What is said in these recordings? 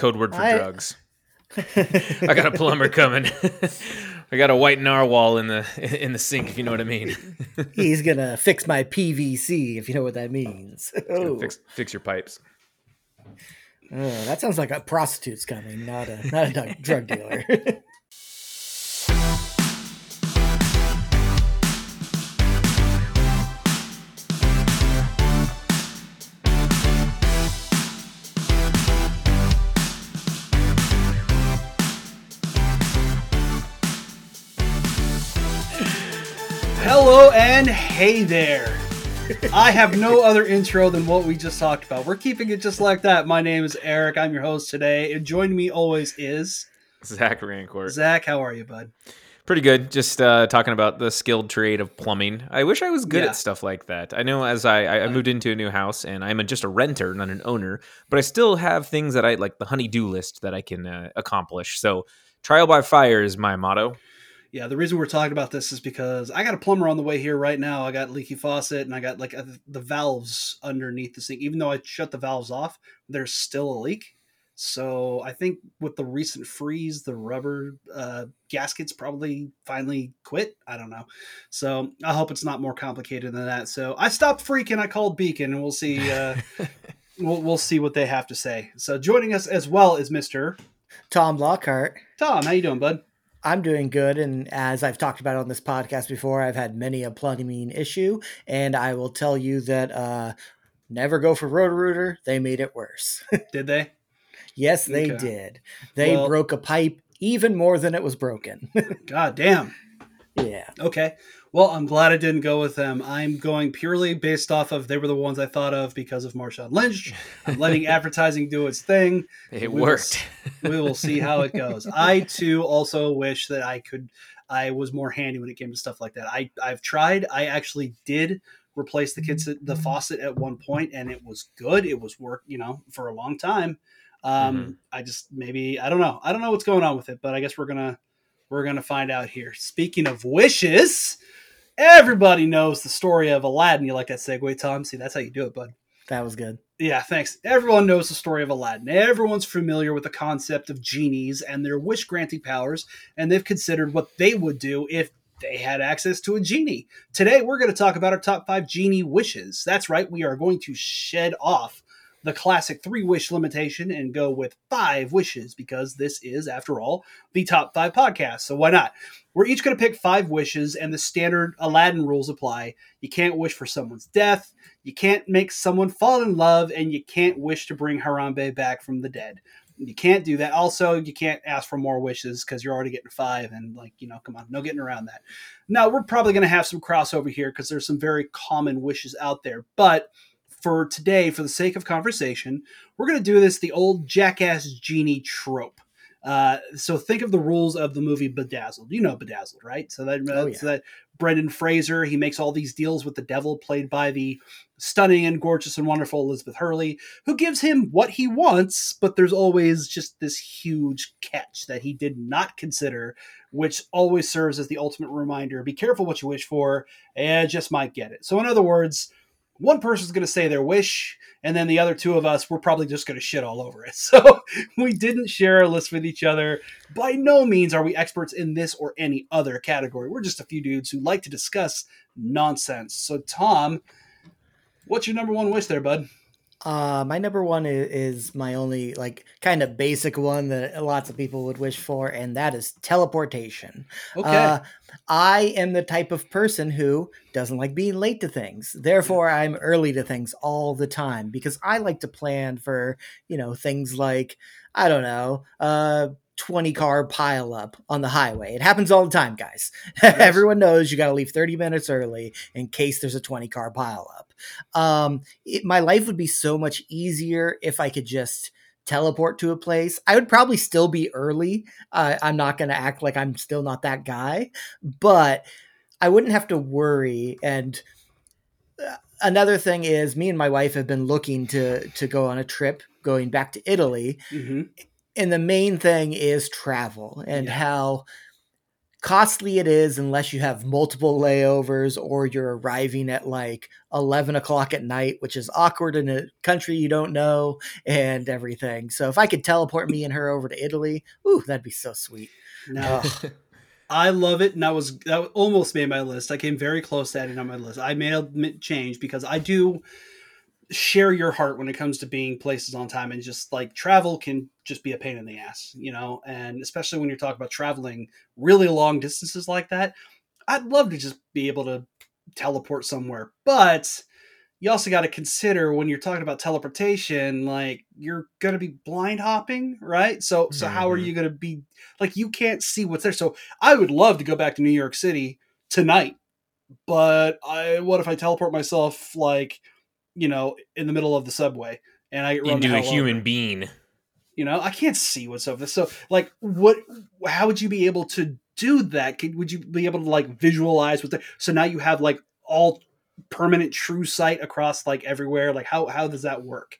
code word for I... drugs. I got a plumber coming. I got a white narwhal in the in the sink, if you know what I mean. He's gonna fix my PVC, if you know what that means. Oh. Fix, fix your pipes. Oh, that sounds like a prostitute's coming, not a not a drug dealer. hey there. I have no other intro than what we just talked about. We're keeping it just like that. My name is Eric. I'm your host today. And joining me always is Zach Rancourt. Zach, how are you, bud? Pretty good. Just uh, talking about the skilled trade of plumbing. I wish I was good yeah. at stuff like that. I know as I, I moved into a new house and I'm a, just a renter, not an owner, but I still have things that I like the honey-do list that I can uh, accomplish. So trial by fire is my motto yeah, the reason we're talking about this is because I got a plumber on the way here right now. I got leaky faucet and I got like the valves underneath the sink. Even though I shut the valves off, there's still a leak. So I think with the recent freeze, the rubber uh, gaskets probably finally quit. I don't know. So I hope it's not more complicated than that. So I stopped freaking. I called Beacon, and we'll see. Uh, we'll we'll see what they have to say. So joining us as well is Mister Tom Lockhart. Tom, how you doing, bud? I'm doing good, and as I've talked about on this podcast before, I've had many a plumbing issue, and I will tell you that uh, never go for Roto-Rooter. They made it worse. did they? Yes, they okay. did. They well, broke a pipe even more than it was broken. God damn. Yeah. Okay. Well, I'm glad I didn't go with them. I'm going purely based off of they were the ones I thought of because of Marshawn Lynch. I'm letting advertising do its thing. It we worked. Will, we will see how it goes. I too also wish that I could I was more handy when it came to stuff like that. I I've tried. I actually did replace the kids the faucet at one point and it was good. It was work, you know, for a long time. Um mm-hmm. I just maybe I don't know. I don't know what's going on with it, but I guess we're going to we're going to find out here. Speaking of wishes, everybody knows the story of Aladdin. You like that segue, Tom? See, that's how you do it, bud. That was good. Yeah, thanks. Everyone knows the story of Aladdin. Everyone's familiar with the concept of genies and their wish granting powers, and they've considered what they would do if they had access to a genie. Today, we're going to talk about our top five genie wishes. That's right, we are going to shed off the classic three wish limitation and go with five wishes because this is, after all, the top five podcast. So why not? We're each going to pick five wishes, and the standard Aladdin rules apply. You can't wish for someone's death, you can't make someone fall in love, and you can't wish to bring Harambe back from the dead. You can't do that. Also, you can't ask for more wishes because you're already getting five, and like you know, come on, no getting around that. Now we're probably going to have some crossover here because there's some very common wishes out there, but for today, for the sake of conversation, we're going to do this the old jackass genie trope. Uh, so think of the rules of the movie Bedazzled. You know Bedazzled, right? So that, oh, yeah. so that Brendan Fraser he makes all these deals with the devil, played by the stunning and gorgeous and wonderful Elizabeth Hurley, who gives him what he wants, but there's always just this huge catch that he did not consider, which always serves as the ultimate reminder: be careful what you wish for, and just might get it. So in other words one person's going to say their wish, and then the other two of us, we're probably just going to shit all over it. So we didn't share our list with each other. By no means are we experts in this or any other category. We're just a few dudes who like to discuss nonsense. So, Tom, what's your number one wish there, bud? Uh, my number one is, is, my only like kind of basic one that lots of people would wish for, and that is teleportation. Okay. Uh, I am the type of person who doesn't like being late to things. Therefore, I'm early to things all the time because I like to plan for you know things like I don't know. Uh, 20 car pile up on the highway. It happens all the time, guys. Yes. Everyone knows you got to leave 30 minutes early in case there's a 20 car pile up. Um, it, my life would be so much easier if I could just teleport to a place. I would probably still be early. Uh, I'm not going to act like I'm still not that guy, but I wouldn't have to worry. And uh, another thing is, me and my wife have been looking to to go on a trip going back to Italy. Mm-hmm and the main thing is travel and yeah. how costly it is unless you have multiple layovers or you're arriving at like 11 o'clock at night, which is awkward in a country you don't know and everything. So if I could teleport me and her over to Italy, ooh, that'd be so sweet. No. I love it, and that was that almost made my list. I came very close to adding on my list. I made a change because I do share your heart when it comes to being places on time and just like travel can just be a pain in the ass, you know, and especially when you're talking about traveling really long distances like that. I'd love to just be able to teleport somewhere, but you also got to consider when you're talking about teleportation, like you're going to be blind hopping, right? So, so mm-hmm. how are mm-hmm. you going to be like you can't see what's there? So, I would love to go back to New York City tonight, but I what if I teleport myself like you know, in the middle of the subway, and I get run into a human over. being. You know, I can't see what's over this. So, like, what? How would you be able to do that? Could, would you be able to like visualize what? The, so now you have like all permanent true sight across like everywhere. Like, how how does that work?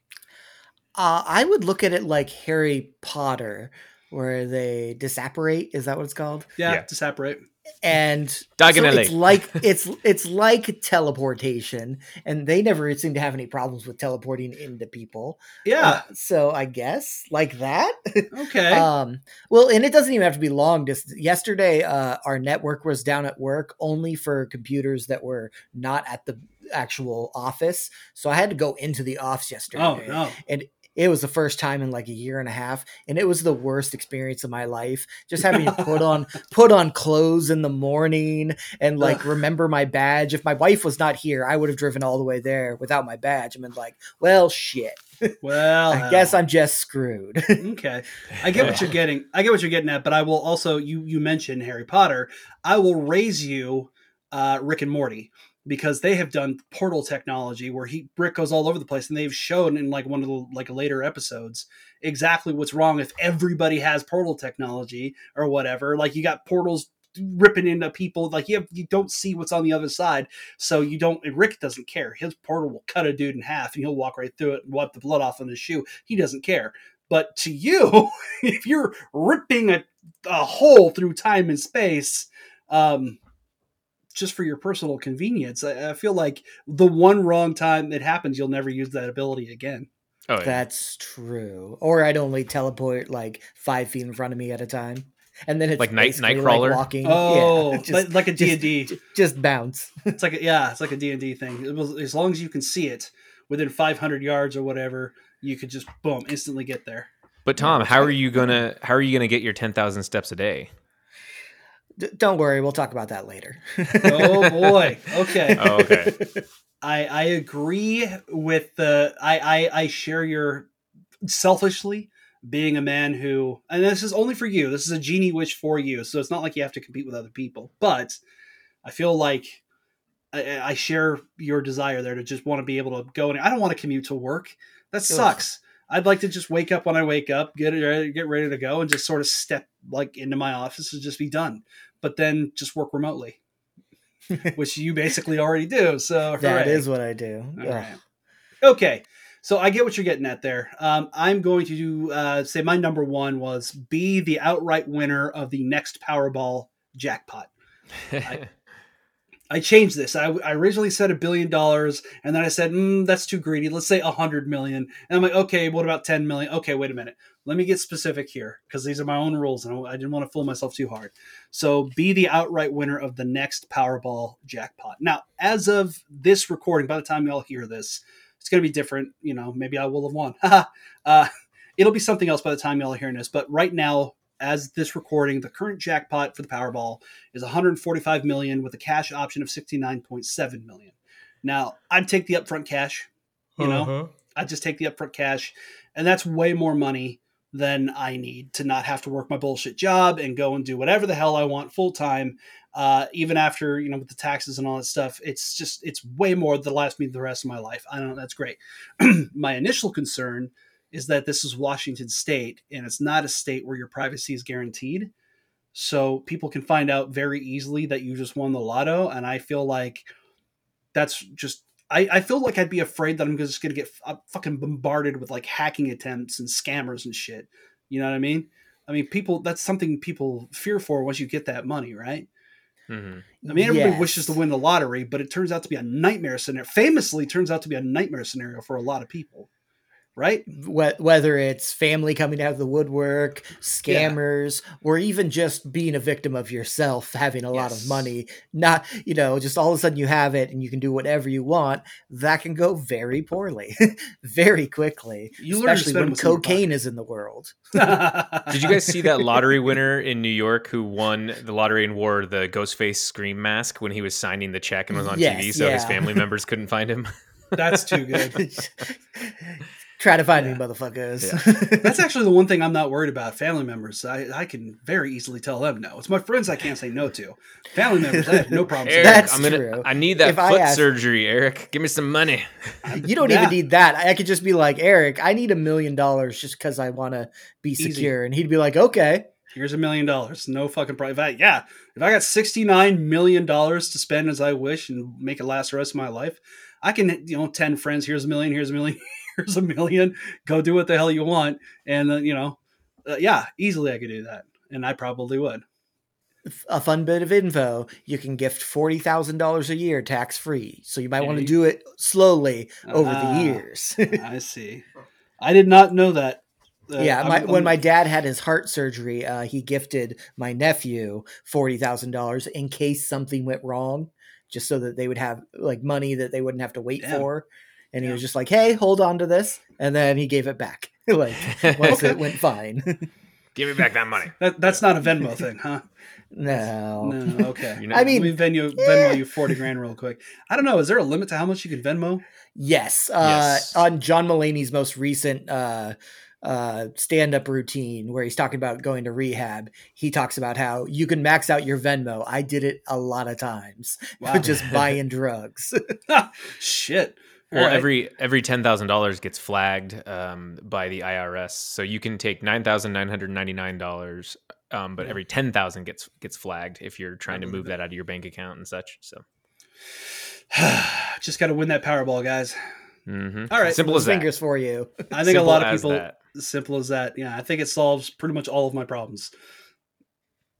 Uh, I would look at it like Harry Potter, where they disapparate. Is that what it's called? Yeah, yeah. disapparate and so it's like it's it's like teleportation and they never seem to have any problems with teleporting into people. Yeah. Uh, so i guess like that? Okay. Um well and it doesn't even have to be long. Distance yesterday uh our network was down at work only for computers that were not at the actual office. So i had to go into the office yesterday. oh, no. and it was the first time in like a year and a half and it was the worst experience of my life. Just having to put on put on clothes in the morning and like remember my badge. If my wife was not here i would have driven all the way there without my badge i been like well shit. Well i guess i'm just screwed. Okay. I get what you're getting i get what you're getting at but i will also you you mentioned harry potter. I will raise you uh rick and morty because they have done portal technology where he Rick goes all over the place and they've shown in like one of the like later episodes exactly what's wrong if everybody has portal technology or whatever. Like you got portals ripping into people like you have, you don't see what's on the other side so you don't rick doesn't care. His portal will cut a dude in half and he'll walk right through it and wipe the blood off on his shoe. He doesn't care. But to you if you're ripping a, a hole through time and space um just for your personal convenience. I, I, feel like the one wrong time it happens, you'll never use that ability again. Oh, yeah. That's true. Or I'd only teleport like five feet in front of me at a time. And then it's like night nightcrawler like walking. Oh, yeah, just, like a D and D. Just bounce. it's like a, yeah, it's like a D and D thing. as long as you can see it within 500 yards or whatever, you could just boom instantly get there. But Tom, how are you gonna how are you gonna get your 10,000 steps a day? D- don't worry, we'll talk about that later. oh boy. Okay. Oh, okay. I I agree with the I, I I share your selfishly being a man who and this is only for you. This is a genie wish for you. So it's not like you have to compete with other people. But I feel like I, I share your desire there to just want to be able to go and I don't want to commute to work. That sucks. Ugh. I'd like to just wake up when I wake up, get ready, get ready to go, and just sort of step like into my office and just be done. But then just work remotely, which you basically already do. So that is what I do. Yeah. Okay. So I get what you're getting at there. Um, I'm going to do, uh, say my number one was be the outright winner of the next Powerball jackpot. I, I changed this. I, I originally said a billion dollars, and then I said, mm, that's too greedy. Let's say a hundred million. And I'm like, okay, what about 10 million? Okay, wait a minute. Let me get specific here because these are my own rules, and I didn't want to fool myself too hard. So, be the outright winner of the next Powerball jackpot. Now, as of this recording, by the time y'all hear this, it's going to be different. You know, maybe I will have won. uh, it'll be something else by the time y'all are hearing this. But right now, as this recording, the current jackpot for the Powerball is 145 million with a cash option of 69.7 million. Now, I'd take the upfront cash. You know, uh-huh. I'd just take the upfront cash, and that's way more money than I need to not have to work my bullshit job and go and do whatever the hell I want full time. Uh, even after you know with the taxes and all that stuff, it's just it's way more that lasts me the rest of my life. I don't know. That's great. my initial concern is that this is Washington State and it's not a state where your privacy is guaranteed. So people can find out very easily that you just won the lotto. And I feel like that's just, I, I feel like I'd be afraid that I'm just going to get fucking bombarded with like hacking attempts and scammers and shit. You know what I mean? I mean, people that's something people fear for once you get that money, right? Mm-hmm. I mean, everybody yes. wishes to win the lottery, but it turns out to be a nightmare scenario. Famously, turns out to be a nightmare scenario for a lot of people right? Whether it's family coming out of the woodwork, scammers, yeah. or even just being a victim of yourself, having a yes. lot of money, not, you know, just all of a sudden you have it and you can do whatever you want, that can go very poorly, very quickly, you especially when cocaine is in the world. Did you guys see that lottery winner in New York who won the lottery and wore the Ghostface Scream mask when he was signing the check and was on yes, TV so yeah. his family members couldn't find him? That's too good. Try to find yeah. me, motherfuckers. Yeah. That's actually the one thing I'm not worried about. Family members, I, I can very easily tell them no. It's my friends I can't say no to. Family members, I have no problem. Eric, That's I'm gonna, true. I need that if foot ask, surgery, Eric. Give me some money. You don't yeah. even need that. I could just be like, Eric, I need a million dollars just because I want to be Easy. secure, and he'd be like, okay. Here's a million dollars. No fucking problem. If I, yeah, if I got $69 million to spend as I wish and make it last the rest of my life, I can, you know, 10 friends, here's a million, here's a million, here's a million. Go do what the hell you want. And, uh, you know, uh, yeah, easily I could do that. And I probably would. A fun bit of info you can gift $40,000 a year tax free. So you might want to do it slowly over the ah, years. I see. I did not know that. Uh, yeah, my, when my dad had his heart surgery, uh, he gifted my nephew forty thousand dollars in case something went wrong, just so that they would have like money that they wouldn't have to wait for and he was just like, "Hey, hold on to this," and then he gave it back. like once it went fine. Give me back that money. That, that's not a Venmo thing, huh? No. No. Okay. You know, I mean, we Venmo Venmo you forty grand real quick. I don't know. Is there a limit to how much you can Venmo? Yes. Uh, yes. On John Mulaney's most recent uh, uh, stand-up routine where he's talking about going to rehab he talks about how you can max out your venmo i did it a lot of times wow. just buying drugs shit well, right. every every ten thousand dollars gets flagged um, by the IRS, so you can take nine thousand nine hundred ninety nine dollars, um, but every ten thousand gets gets flagged if you're trying to move that out of your bank account and such. So, just got to win that Powerball, guys. Mm-hmm. All right, simple as fingers that. for you. I think a lot of people. That. Simple as that. Yeah, I think it solves pretty much all of my problems.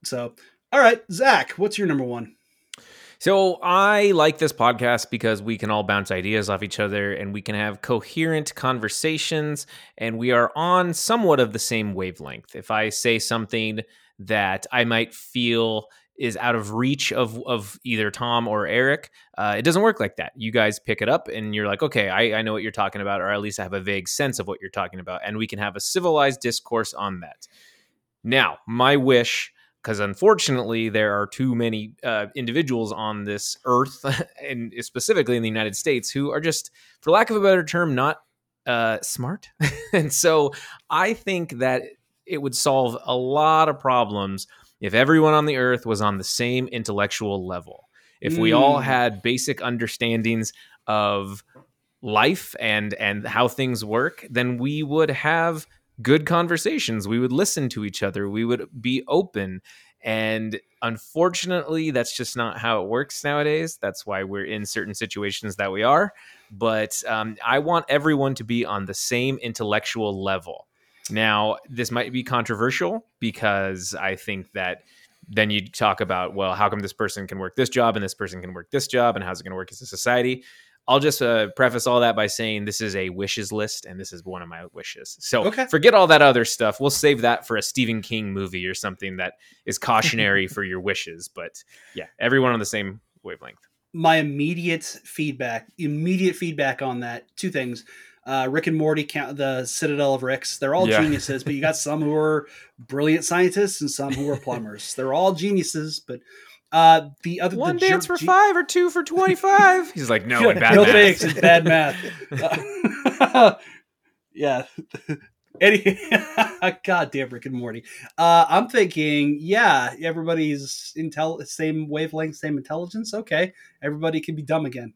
So, all right, Zach, what's your number one? So I like this podcast because we can all bounce ideas off each other and we can have coherent conversations and we are on somewhat of the same wavelength. If I say something that I might feel is out of reach of of either Tom or Eric, uh, it doesn't work like that. You guys pick it up and you're like, okay, I, I know what you're talking about, or at least I have a vague sense of what you're talking about, and we can have a civilized discourse on that. Now, my wish because unfortunately there are too many uh, individuals on this earth and specifically in the united states who are just for lack of a better term not uh, smart and so i think that it would solve a lot of problems if everyone on the earth was on the same intellectual level if we all mm. had basic understandings of life and and how things work then we would have good conversations. We would listen to each other. We would be open. And unfortunately, that's just not how it works nowadays. That's why we're in certain situations that we are. But um, I want everyone to be on the same intellectual level. Now, this might be controversial because I think that then you talk about, well, how come this person can work this job and this person can work this job and how's it going to work as a society? I'll just uh, preface all that by saying this is a wishes list, and this is one of my wishes. So okay. forget all that other stuff. We'll save that for a Stephen King movie or something that is cautionary for your wishes. But yeah, everyone on the same wavelength. My immediate feedback, immediate feedback on that. Two things. Uh, Rick and Morty, count the Citadel of Ricks. They're all yeah. geniuses, but you got some who are brilliant scientists and some who are plumbers. They're all geniuses, but uh, the other one the dance for five or two for twenty five. He's like, no, bad no math. thanks, it's bad math. Uh, yeah. Any, God damn Rick and Morty. Uh, I'm thinking, yeah, everybody's intel same wavelength, same intelligence. Okay, everybody can be dumb again.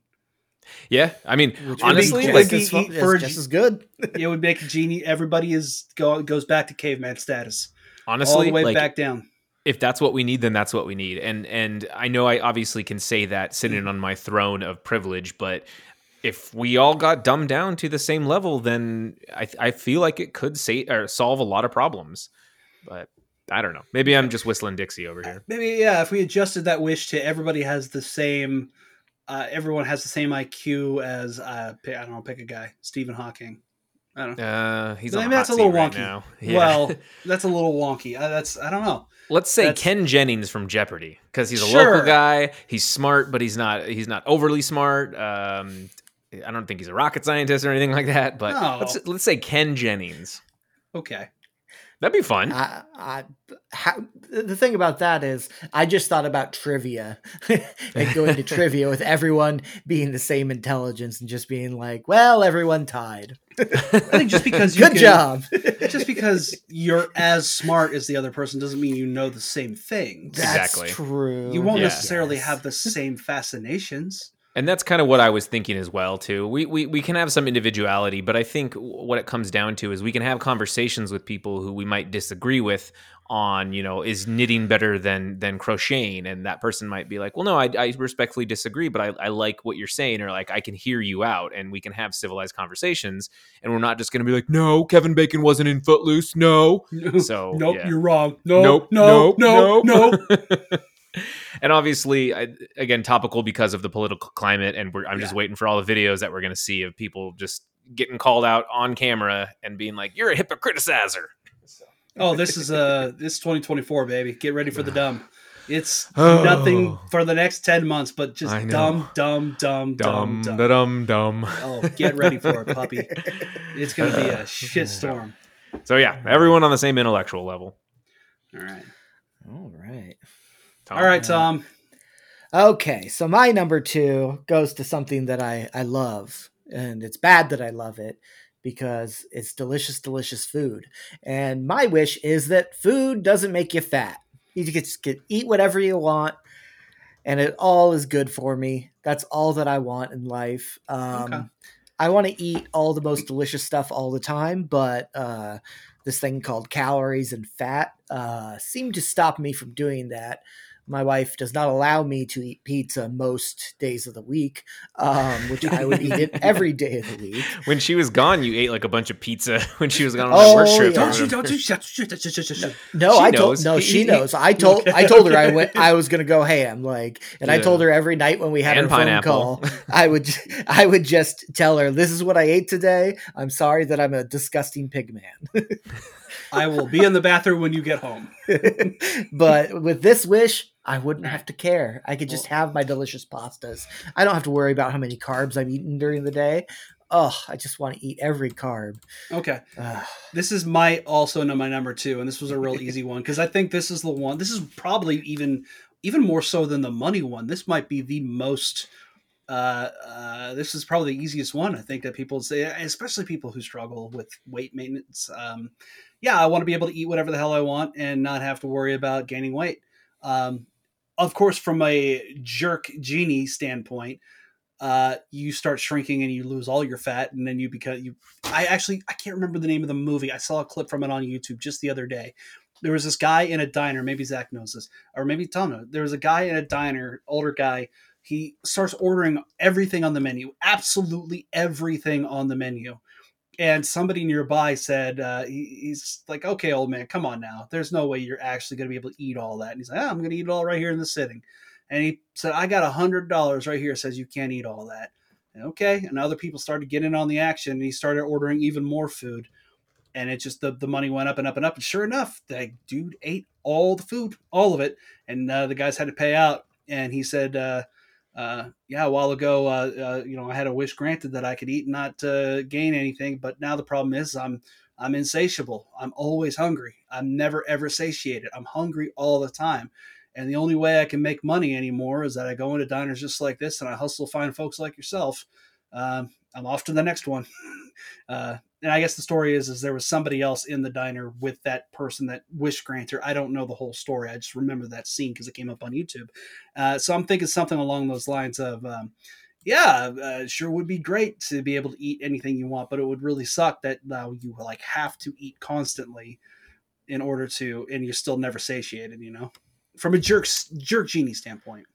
Yeah, I mean, Which honestly, like as, for, just as good. it would make a genie. Everybody is go, goes back to caveman status. Honestly, all the way like, back down if that's what we need, then that's what we need. And and I know I obviously can say that sitting on my throne of privilege, but if we all got dumbed down to the same level, then I, I feel like it could say or solve a lot of problems. But I don't know. Maybe I'm just whistling Dixie over here. Maybe yeah. If we adjusted that wish to everybody has the same, uh, everyone has the same IQ as uh, I don't know, pick a guy, Stephen Hawking. I don't know. Uh, he's maybe that's a little wonky. Right yeah. Well, that's a little wonky. Uh, that's I don't know. Let's say That's- Ken Jennings from Jeopardy because he's a Sure. local guy. He's smart, but he's not he's not overly smart. Um, I don't think he's a rocket scientist or anything like that. But No. let's let's say Ken Jennings. Okay. That'd be fun. I, I, how, the thing about that is, I just thought about trivia and going to trivia with everyone being the same intelligence and just being like, well, everyone tied. I think just because you Good can- job. just because you're as smart as the other person doesn't mean you know the same things. That's Exactly. true. You won't Yeah. necessarily Yes. have the same fascinations. And that's kind of what I was thinking as well too. We, we we can have some individuality, but I think what it comes down to is we can have conversations with people who we might disagree with on, you know, is knitting better than than crocheting, and that person might be like, well, no, I, I respectfully disagree, but I, I like what you're saying, or like I can hear you out, and we can have civilized conversations, and we're not just going to be like, no, Kevin Bacon wasn't in Footloose, no, So, nope, yeah. you're wrong. No, nope, no, nope, no, no. nope. and obviously, I, again, topical because of the political climate, and we're, I'm just waiting for all the videos that we're going to see of people just getting called out on camera and being like, "You're a hypocriticizer." Oh, this is uh this is 2024, baby. Get ready for the dumb. It's Oh. nothing for the next 10 months, but just dumb, dumb, dumb, dumb, dumb, dumb, Dum dumb. da dum dum. Oh, get ready for it, puppy. It's gonna be a shitstorm. So yeah, everyone on the same intellectual level. All right. All right. Tom. All right, Tom. Okay, so my number two goes to something that I, I love, and it's bad that I love it because it's delicious, delicious food. And my wish is that food doesn't make you fat. You just get eat whatever you want, and it all is good for me. That's all that I want in life. Um, Okay. I want to eat all the most delicious stuff all the time, but uh, this thing called calories and fat uh, seem to stop me from doing that. My wife does not allow me to eat pizza most days of the week, um, which I would eat it every day of the week. When she was gone, you ate like a bunch of pizza when she was gone on Oh, that work trip. yeah. Don't you, don't you, shut, shut, shut, shut, shut, shut. No, She I knows. told no, she knows. I told I told her I went I was gonna go ham, like, and I told her every night when we had And our phone call, I would I would just tell her this is what I ate today. I'm sorry that I'm a disgusting pig man. I will be in the bathroom when you get home. but with this wish, I wouldn't have to care. I could just have my delicious pastas. I don't have to worry about how many carbs I'm eating during the day. Oh, I just want to eat every carb. Okay. Ugh. This is my also my number two, and this was a real easy one because I think this is the one. This is probably even even more so than the money one. This might be the most. Uh, uh, this is probably the easiest one. I think that people say, especially people who struggle with weight maintenance. Um, yeah, I want to be able to eat whatever the hell I want and not have to worry about gaining weight. Um, of course, from a jerk genie standpoint, uh, you start shrinking and you lose all your fat, and then you become you I actually I can't remember the name of the movie. I saw a clip from it on YouTube just the other day. There was this guy in a diner. Maybe Zach knows this, or maybe Tom knows. There was a guy in a diner, older guy. He starts ordering everything on the menu, absolutely everything on the menu. And somebody nearby said, uh, he, he's like, okay, old man, come on now. There's no way you're actually going to be able to eat all that. And he's like, ah, I'm going to eat it all right here in the sitting. And he said, I got a hundred dollars right here. Says you can't eat all that. And okay. And other people started getting on the action and he started ordering even more food. And it just, the, the money went up and up and up. And sure enough, the dude ate all the food, all of it. And uh, the guys had to pay out. And he said, uh, uh, yeah, a while ago, uh, uh, you know, I had a wish granted that I could eat and not uh, gain anything. But now the problem is I'm, I'm insatiable. I'm always hungry. I'm never ever satiated. I'm hungry all the time. And the only way I can make money anymore is that I go into diners just like this and I hustle find folks like yourself. Um, I'm off to the next one. And I guess the story is, is there was somebody else in the diner with that person that wish granter. I don't know the whole story. I just remember that scene because it came up on YouTube. Uh, so I'm thinking something along those lines of, um, yeah, uh, sure would be great to be able to eat anything you want, but it would really suck that uh, you like have to eat constantly in order to, and you're still never satiated. You know, from a jerk jerk genie standpoint.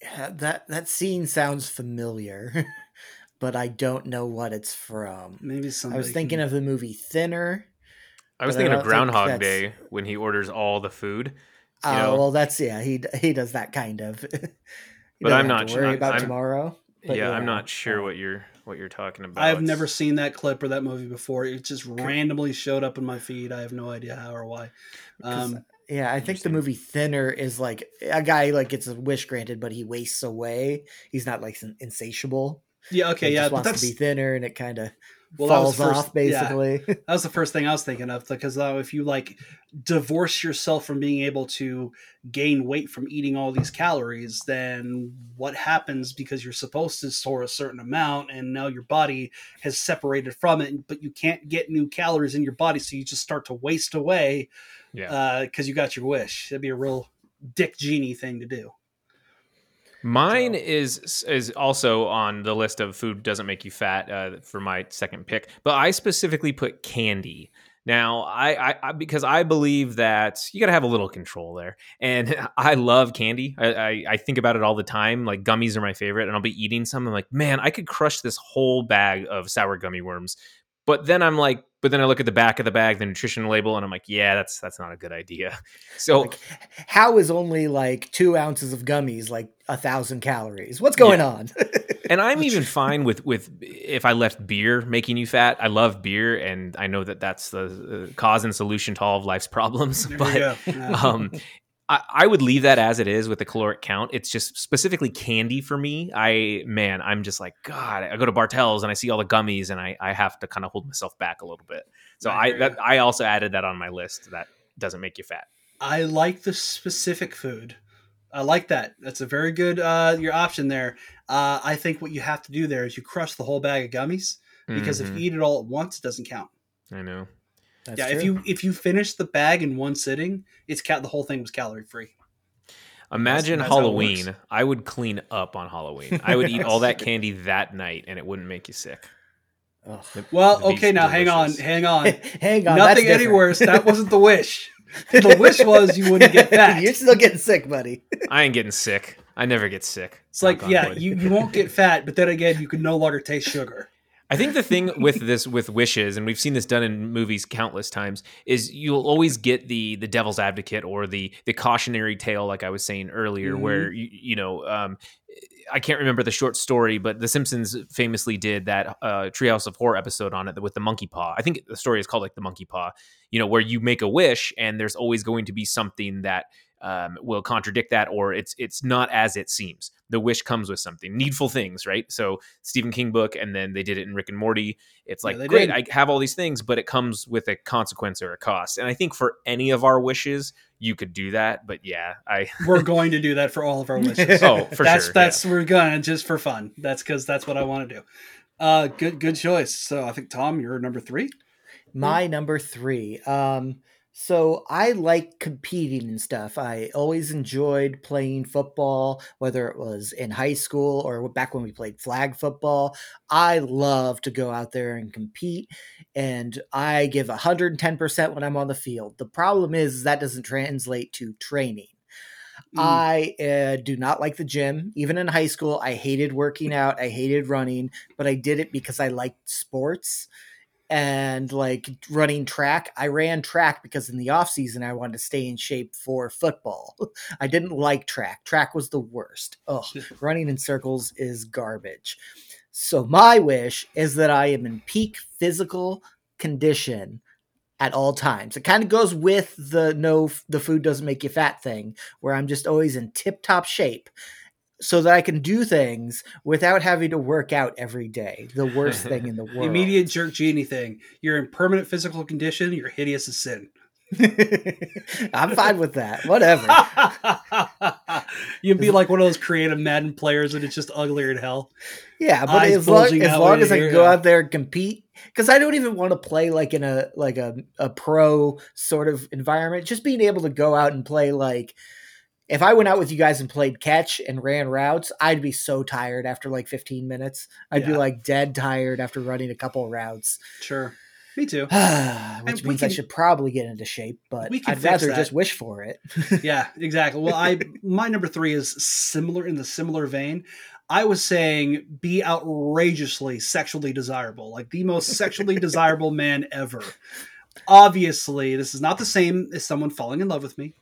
Yeah, that that scene sounds familiar, but I don't know what it's from. Maybe some. I was thinking of the movie Thinner, I was thinking of Groundhog Day when he orders all the food. Oh uh, well, that's yeah. He he does that kind of. but I'm not worry not, about I'm, tomorrow. yeah, yeah, I'm not sure what you're what you're talking about. I've never seen that clip or that movie before. It just randomly showed up in my feed. I have no idea how or why. Um, yeah, I think the movie Thinner is like a guy like gets a wish granted, but he wastes away. He's not like insatiable. Yeah, okay, he yeah, wants to be thinner, and it kind of well, falls first, off basically. Yeah, that was the first thing I was thinking of because uh, if you like divorce yourself from being able to gain weight from eating all these calories, then what happens because you're supposed to store a certain amount and now your body has separated from it, but you can't get new calories in your body, so you just start to waste away. Yeah, because uh, you got your wish. That'd be a real Dick Genie thing to do. Mine so. is is also on the list of food doesn't make you fat uh, for my second pick, but I specifically put candy. Now, I, I, because I believe that you got to have a little control there, and I love candy. I, I, I think about it all the time. Like gummies are my favorite, and I'll be eating some. I'm like, man, I could crush this whole bag of sour gummy worms. But then I'm like, but then I look at the back of the bag, the nutrition label, and I'm like, yeah, that's that's not a good idea. So like, how is only like two ounces of gummies like a thousand calories? What's going yeah. on? and I'm even fine with with if I left beer making you fat. I love beer, and I know that that's the uh, cause and solution to all of life's problems. There but um, I, I would leave that as it is with the caloric count. It's just specifically candy for me. I man, I'm just like God. I go to Bartell's and I see all the gummies, and I I have to kind of hold myself back a little bit. So I that I also added that on my list. That doesn't make you fat. I like the specific food. I like that. That's a very good uh, your option there. Uh, I think what you have to do there is you crush the whole bag of gummies because mm-hmm. if you eat it all at once, it doesn't count. I know. That's yeah, true. if you if you finish the bag in one sitting, it's cal- the whole thing was calorie free. Imagine that's, that's Halloween. I would clean up on Halloween. I would eat all that candy that night, and it wouldn't make you sick. well, okay, now hang on, hang on, hang on. Nothing any worse. That wasn't the wish. the wish was you wouldn't get fat. You're still getting sick, buddy. I ain't getting sick. I never get sick. It's like, yeah, you, you won't get fat, but then again, you can no longer taste sugar. I think the thing with this with wishes, and we've seen this done in movies countless times, is you'll always get the the devil's advocate or the the cautionary tale, like I was saying earlier, mm-hmm. where you you know um, I can't remember the short story, but The Simpsons famously did that uh, Treehouse of Horror episode on it with the monkey paw. I think the story is called like the monkey paw. You know, where you make a wish and there's always going to be something that um, will contradict that, or it's it's not as it seems. The wish comes with something, needful things, right? So Stephen King book, and then they did it in Rick and Morty. It's like yeah, great, did. I have all these things, but it comes with a consequence or a cost. And I think for any of our wishes, you could do that. But yeah, I we're going to do that for all of our wishes. oh, for that's, sure. That's yeah. we're gonna just for fun. That's because that's what I want to do. Uh, good good choice. So I think Tom, you're number three. My number three. Um, so I like competing and stuff. I always enjoyed playing football, whether it was in high school or back when we played flag football. I love to go out there and compete, and I give 110% when I'm on the field. The problem is that doesn't translate to training. Mm. I uh, do not like the gym. Even in high school, I hated working out. I hated running, but I did it because I liked sports and like running track i ran track because in the off season i wanted to stay in shape for football. I didn't like track. Track was the worst. Oh running in circles is garbage. So my wish is that i am in peak physical condition at all times. It kind of goes with the no the food doesn't make you fat thing where i'm just always in tip top shape so that I can do things without having to work out every day. The worst thing in the world. Immediate jerk genie thing. You're in permanent physical condition. You're hideous as sin. I'm fine with that. Whatever. You'd be like one of those creative Madden players, and it's just uglier in hell. Yeah, but Eyes as long as, long as I can go out there and compete, because I don't even want to play like in a like a a pro sort of environment. Just being able to go out and play like if I went out with you guys and played catch and ran routes, I'd be so tired after like 15 minutes. I'd yeah. be like dead tired after running a couple of routes. Sure. Me too. Which and means can, I should probably get into shape, but I'd rather that. just wish for it. yeah, exactly. Well, I my number 3 is similar in the similar vein. I was saying be outrageously sexually desirable, like the most sexually desirable man ever. obviously, this is not the same as someone falling in love with me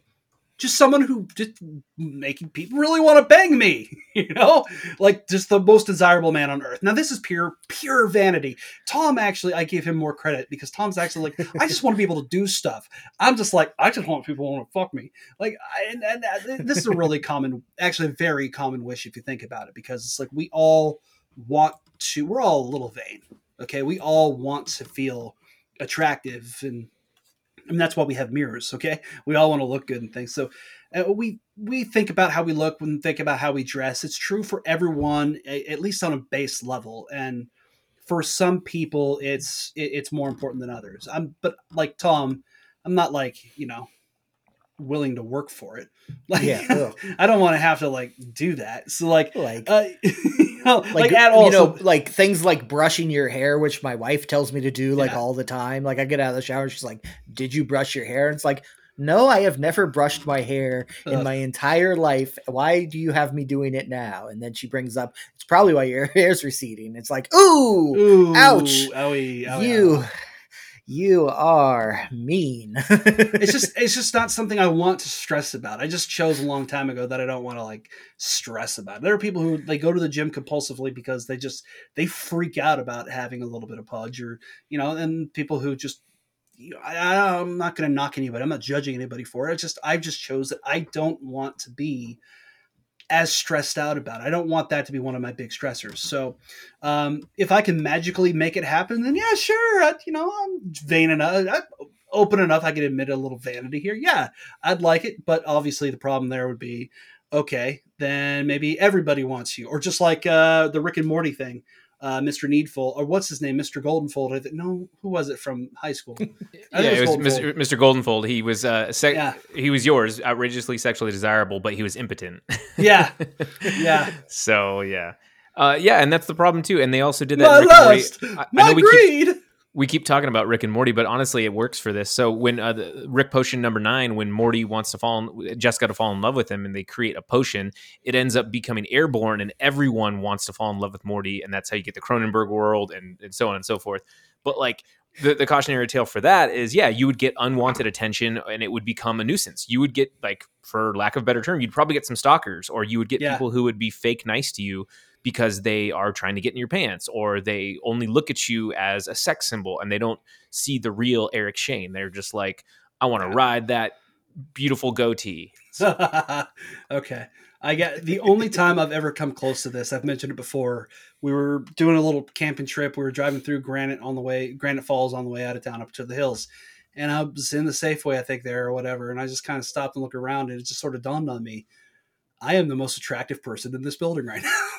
just someone who just making people really want to bang me you know? Like just the most desirable man on earth. Now this is pure pure vanity. Tom actually i give him more credit because tom's actually like i just want to be able to do stuff. I'm just like i just want people to want to fuck me. Like and, and, uh, and this is a really common actually a very common wish if you think about it because it's like we all want to we're all a little vain okay? We all want to feel attractive and and that's why we have mirrors okay? We all want to look good and things. So uh, we we think about how we look when think about how we dress. It's true for everyone at least on a base level. And for some people it's it's more important than others. I'm but like tom i'm not like you know willing to work for it. Like yeah, i don't want to have to like do that. So like like. uh, like, like at all. You know, so, like things like brushing your hair, which my wife tells me to do like yeah. all the time. Like I get out of the shower, and she's like, "Did you brush your hair?" And it's like, "No, I have never brushed my hair in my entire life. Why do you have me doing it now?" And then she brings up, "It's probably why your hair's receding." It's like, "Ooh, Ooh ouch, owie, owie, you." Owie you are mean. it's just it's just not something I want to stress about. I just chose a long time ago that I don't want to like stress about. There are people who they go to the gym compulsively because they just they freak out about having a little bit of pudge or you know, and people who just you know, I, I'm not going to knock anybody. I'm not judging anybody for it. I just I've just chose that I don't want to be as stressed out about. I don't want that to be one of my big stressors. So, um, if I can magically make it happen, then yeah, sure. I, you know, I'm vain enough, I'm open enough. I can admit a little vanity here. Yeah, I'd like it, but obviously the problem there would be, okay, then maybe everybody wants you, or just like uh, the Rick and Morty thing uh, Mr. Needful, or what's his name, Mr. Goldenfold. I think no, who was it from high school? yeah, it was, Mr. Mr. Goldenfold. He was uh, se- yeah. he was yours, outrageously sexually desirable, but he was impotent. yeah, yeah. So yeah, uh, yeah, and that's the problem too. And they also did that. My lust, I, my I greed. Keep, we keep talking about Rick and Morty, but honestly, it works for this. So when uh, the, Rick potion number nine, when Morty wants to fall, in, Jessica to fall in love with him, and they create a potion, it ends up becoming airborne, and everyone wants to fall in love with Morty, and that's how you get the Cronenberg world, and, and so on and so forth. But like the, the cautionary tale for that is, yeah, you would get unwanted attention, and it would become a nuisance. You would get like, for lack of a better term, you'd probably get some stalkers, or you would get yeah. people who would be fake nice to you because they are trying to get in your pants or they only look at you as a sex symbol and they don't see the real Eric Schoen. They're just like, I want to ride that beautiful goatee. okay. I get the only time I've ever come close to this, I've mentioned it before. We were doing a little camping trip. We were driving through Granite on the way, Granite Falls on the way out of town up to the hills. And I was in the Safeway, I think, there or whatever. And I just kind of stopped and looked around and it just sort of dawned on me I am the most attractive person in this building right now.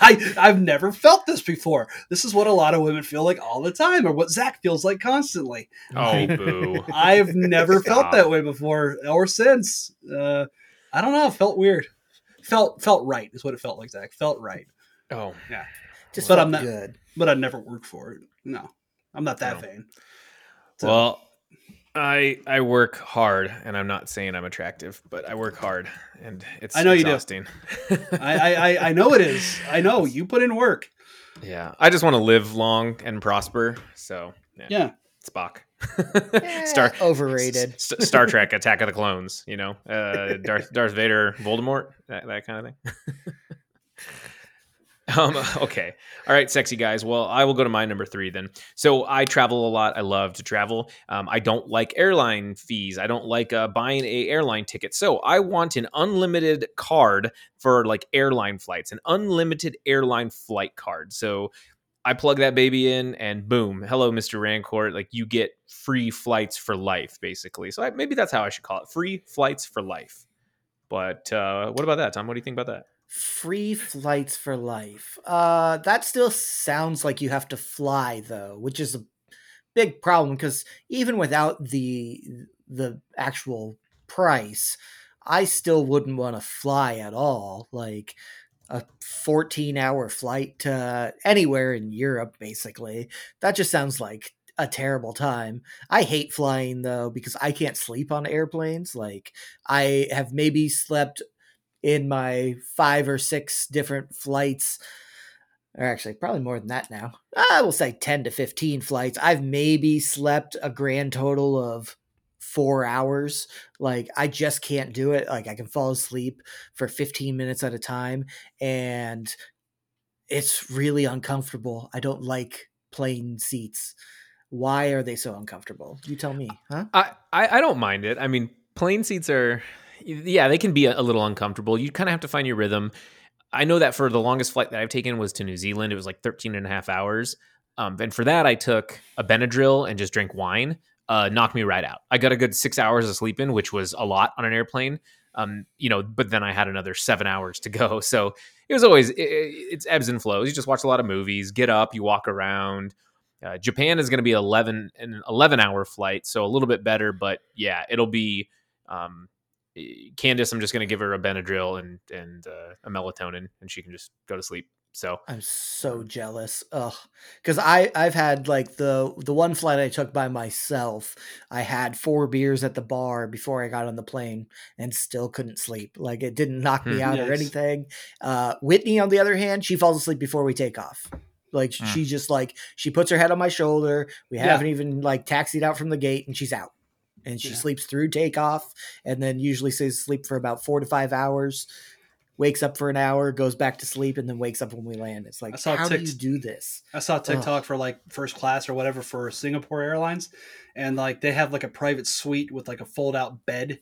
I I've never felt this before. This is what a lot of women feel like all the time, or what Zach feels like constantly. Oh, boo! I've never felt that way before or since. Uh, I don't know. It felt weird. Felt felt right is what it felt like. Zach felt right. Oh yeah, just but I'm not good. But I never worked for it. No, I'm not that no. vain. So, well I I work hard, and I'm not saying I'm attractive, but I work hard, and it's I know exhausting. you do. I, I I know it is. I know you put in work. Yeah, I just want to live long and prosper. So yeah, yeah. Spock. yeah, Star overrated. S- Star Trek: Attack of the Clones. You know, uh, Darth Darth Vader, Voldemort, that that kind of thing. Um, okay. All right, sexy guys. Well, I will go to my number three then. So I travel a lot. I love to travel. Um, I don't like airline fees. I don't like uh, buying a airline ticket. So I want an unlimited card for like airline flights, an unlimited airline flight card. So I plug that baby in, and boom, hello, Mister Rancourt. Like you get free flights for life, basically. So I, maybe that's how I should call it: free flights for life. But uh, what about that, Tom? What do you think about that? Free flights for life. Uh, that still sounds like you have to fly though, which is a big problem because even without the the actual price, I still wouldn't want to fly at all. Like a 14 hour flight to anywhere in Europe, basically. That just sounds like a terrible time. I hate flying though because I can't sleep on airplanes. Like I have maybe slept in my five or six different flights or actually probably more than that now. I will say 10 to 15 flights. I've maybe slept a grand total of four hours. Like I just can't do it. Like I can fall asleep for 15 minutes at a time and it's really uncomfortable. I don't like plane seats. Why are they so uncomfortable? You tell me, huh? I, I, I don't mind it. I mean, plane seats are, yeah, they can be a, little uncomfortable. You kind of have to find your rhythm. I know that for the longest flight that I've taken was to New Zealand. It was like 13 and a half hours. Um, and for that, I took a Benadryl and just drank wine. Uh, knocked me right out. I got a good six hours of sleep in, which was a lot on an airplane. Um, you know, but then I had another seven hours to go. So it was always it, it's ebbs and flows. You just watch a lot of movies, get up, you walk around. Uh, Japan is going to be 11 an 11 hour flight, so a little bit better, but yeah, it'll be um, Candace, I'm just going to give her a Benadryl and and uh, a melatonin, and she can just go to sleep. So I'm so jealous. Ugh, because I I've had like the the one flight I took by myself. I had four beers at the bar before I got on the plane, and still couldn't sleep. Like it didn't knock me hmm. out nice. or anything. Uh, Whitney, on the other hand, she falls asleep before we take off. Like mm. she just like she puts her head on my shoulder. We yeah. haven't even like taxied out from the gate, and she's out and she yeah. sleeps through takeoff and then usually stays asleep for about four to five hours wakes up for an hour goes back to sleep and then wakes up when we land it's like how do you do this i saw tiktok Ugh. for like first class or whatever for singapore airlines and like they have like a private suite with like a fold out bed